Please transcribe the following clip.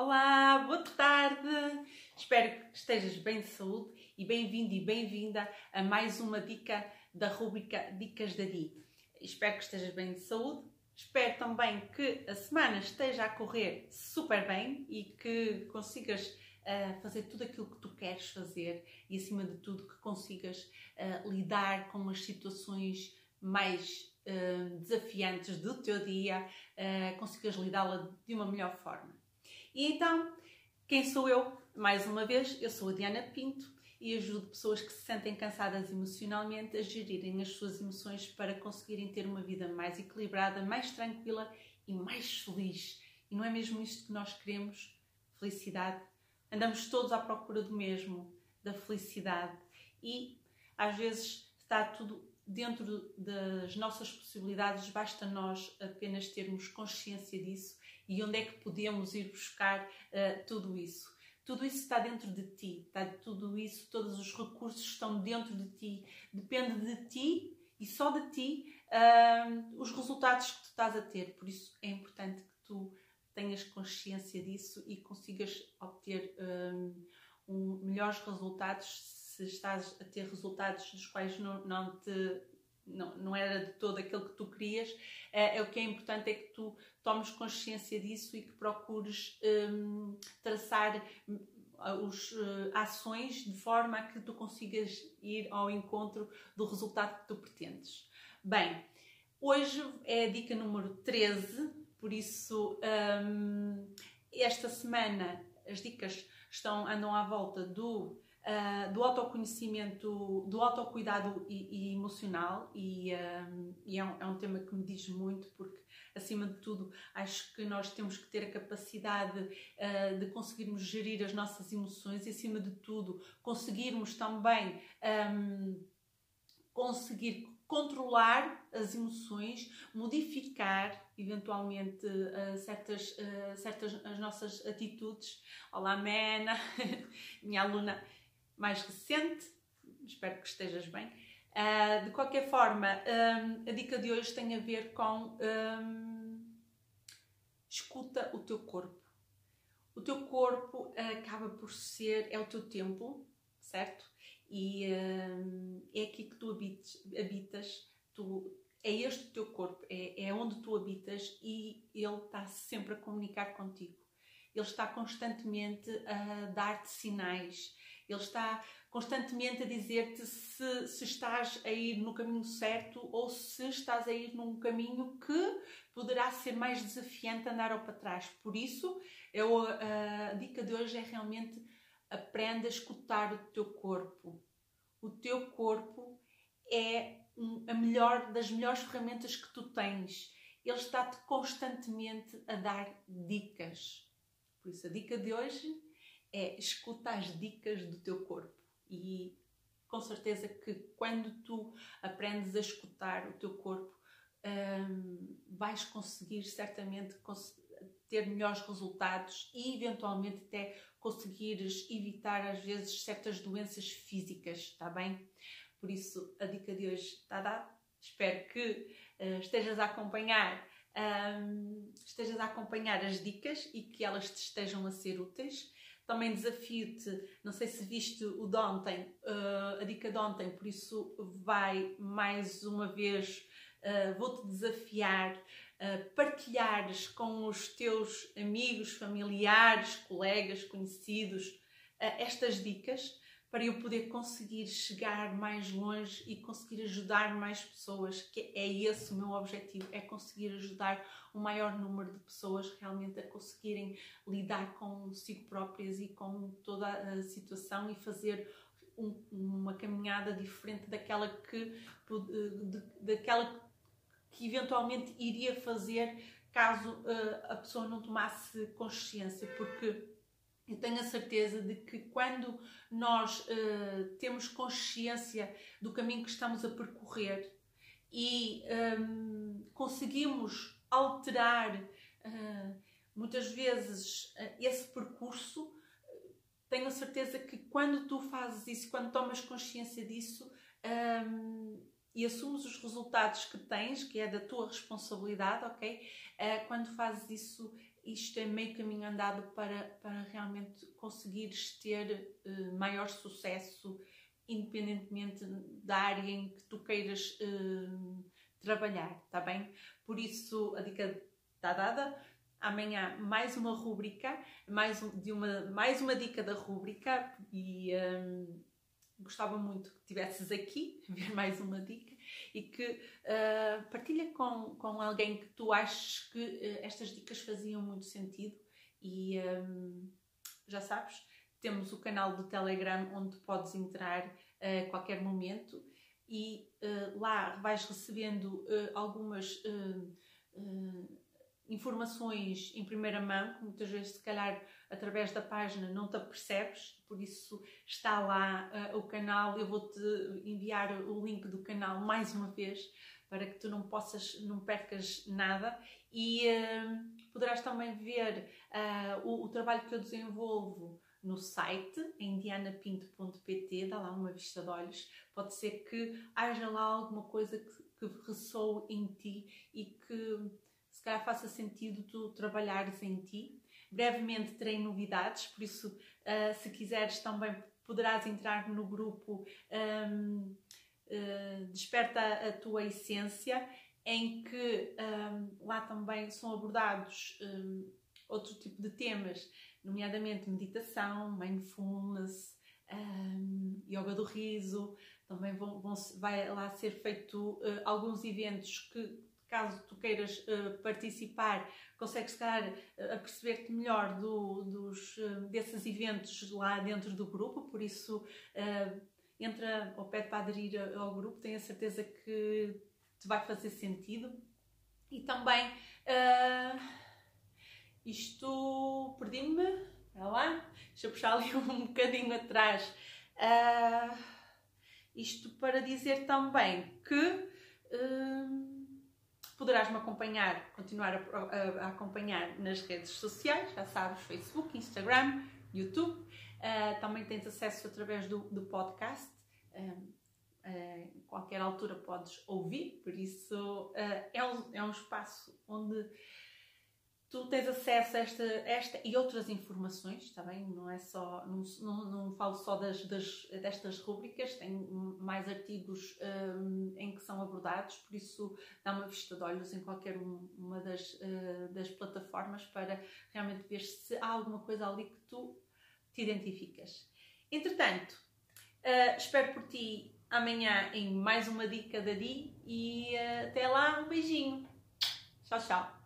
Olá, boa tarde! Espero que estejas bem de saúde e bem-vindo e bem-vinda a mais uma dica da rubrica Dicas da Di. Espero que estejas bem de saúde, espero também que a semana esteja a correr super bem e que consigas uh, fazer tudo aquilo que tu queres fazer e, acima de tudo, que consigas uh, lidar com as situações mais uh, desafiantes do teu dia, consigas lidá-la de uma melhor forma. E então, quem sou eu? Mais uma vez, eu sou a Diana Pinto e ajudo pessoas que se sentem cansadas emocionalmente a gerirem as suas emoções para conseguirem ter uma vida mais equilibrada, mais tranquila e mais feliz. E não é mesmo isto que nós queremos? Felicidade. Andamos todos à procura do mesmo, da felicidade. E às vezes está tudo dentro das nossas possibilidades, basta nós apenas termos consciência disso e onde é que podemos ir buscar uh, tudo isso. Tudo isso está dentro de ti, está tudo isso, todos os recursos estão dentro de ti. Depende de ti e só de ti uh, os resultados que tu estás a ter. Por isso é importante que tu tenhas consciência disso e consigas obter um, um, melhores resultados se estás a ter resultados dos quais não, não te não, não era de todo aquilo que tu querias, é, é, o que é importante é que tu tomes consciência disso e que procures um, traçar as uh, eh, ações de forma a que tu consigas ir ao encontro do resultado que tu pretendes. Bem, hoje é a dica número 13, por isso um, esta semana as dicas estão, andam à volta do uh, do autoconhecimento, do autocuidado e, e emocional, e, um, e é, um, é, um, tema que me diz muito, porque, acima de tudo, acho que nós temos que ter a capacidade uh, de conseguirmos gerir as nossas emoções e, acima de tudo, conseguirmos também um, conseguir controlar as emoções, modificar eventualmente uh, certas, uh, certas as nossas atitudes. Olá, Mena, minha aluna mais recente, espero que estejas bem. Uh, de qualquer forma, um, a dica de hoje tem a ver com um, escuta o teu corpo. O teu corpo acaba por ser, é o teu templo, certo? E um, é aqui que tu habites, habitas, tu, é este o teu corpo, é, é onde tu habitas e ele está sempre a comunicar contigo. Ele está constantemente a dar-te sinais, ele está constantemente a dizer-te se, se estás a ir no caminho certo ou se estás a ir num caminho que poderá ser mais desafiante andar ao para trás. Por isso, eu, a dica de hoje é realmente aprenda a escutar o teu corpo. O teu corpo é a melhor das melhores ferramentas que tu tens. Ele está-te constantemente a dar dicas. Por isso, a dica de hoje é escuta as dicas do teu corpo e com certeza que quando tu aprendes a escutar o teu corpo um, vais conseguir certamente ter melhores resultados e eventualmente até conseguires evitar às vezes certas doenças físicas, está bem? Por isso a dica de hoje está dada. Espero que uh, estejas a acompanhar um, estejas a acompanhar as dicas e que elas te estejam a ser úteis. Também desafio-te, não sei se viste o de ontem, uh, a dica de ontem, por isso vai mais uma vez, uh, vou-te desafiar a partilhares com os teus amigos, familiares, colegas, conhecidos uh, estas dicas para eu poder conseguir chegar mais longe e conseguir ajudar mais pessoas, que é esse o meu objetivo, é conseguir ajudar o maior número de pessoas realmente a conseguirem lidar consigo próprias e com toda a situação e fazer um, uma caminhada diferente daquela que de, daquela que eventualmente iria fazer caso uh, a pessoa não tomasse consciência, porque eu tenho a certeza de que quando nós uh, temos consciência do caminho que estamos a percorrer e um, conseguimos alterar uh, muitas vezes uh, esse percurso, tenho a certeza que quando tu fazes isso, quando tomas consciência disso um, e assumes os resultados que tens, que é da tua responsabilidade, ok? quando fazes isso, isto é meio caminho andado para, para realmente conseguires ter uh, maior sucesso, independentemente da área em que tu queiras uh, trabalhar, está bem? Por isso, a dica está dada. Amanhã mais uma rúbrica, mais, um, de uma, mais uma dica da rúbrica e um, gostava muito que tivesses aqui, ver mais uma dica e que uh, partilha com, com alguém que tu achas que uh, estas dicas faziam muito sentido. E um, já sabes, temos o canal do Telegram onde podes entrar a uh, qualquer momento. E lá vais recebendo algumas informações em primeira mão, que muitas vezes, se calhar, através da página não te apercebes, por isso está lá uh, o canal. Eu vou-te enviar o link do canal mais uma vez para que tu não possas, não percas nada e uh, poderás também ver uh, o, o, trabalho que eu desenvolvo no site, em dianapinto.pt, dá lá uma vista de olhos. Pode ser que haja lá alguma coisa que, que ressoe em ti e que calhar faça sentido tu trabalhares em ti. Brevemente terei novidades, por isso, uh, se quiseres, também poderás entrar no grupo um, uh, Desperta a Tua Essência, em que um, lá também são abordados um, outro tipo de temas, nomeadamente meditação, mindfulness, um, yoga do riso. Também vão, vão, vai lá ser feito uh, alguns eventos que caso tu queiras uh, participar, consegues estar uh, a perceber-te melhor do, dos, uh, desses eventos lá dentro do grupo, por isso entra ou pede para aderir ao grupo, tenho a certeza que te vai fazer sentido. E também isto perdi-me, olha lá, deixa eu puxar ali um bocadinho atrás. isto para dizer também que Poderás me acompanhar, continuar a, a, a, acompanhar nas redes sociais, já sabes, Facebook, Instagram, YouTube. Uh, também tens acesso através do, do podcast. Uh, uh, qualquer altura podes ouvir, por isso é, um, é um espaço onde tu tens acesso a esta, esta e outras informações, está bem? Não é só, não, não, não falo só das, das, destas rúbricas, tem mais artigos um, em que são abordados, por isso dá uma vista de olhos em qualquer uma das, uh, das plataformas para realmente ver se há alguma coisa ali que tu te identificas. Entretanto, uh, espero por ti amanhã em mais uma dica da Di e uh, até lá, um beijinho. Tchau, tchau.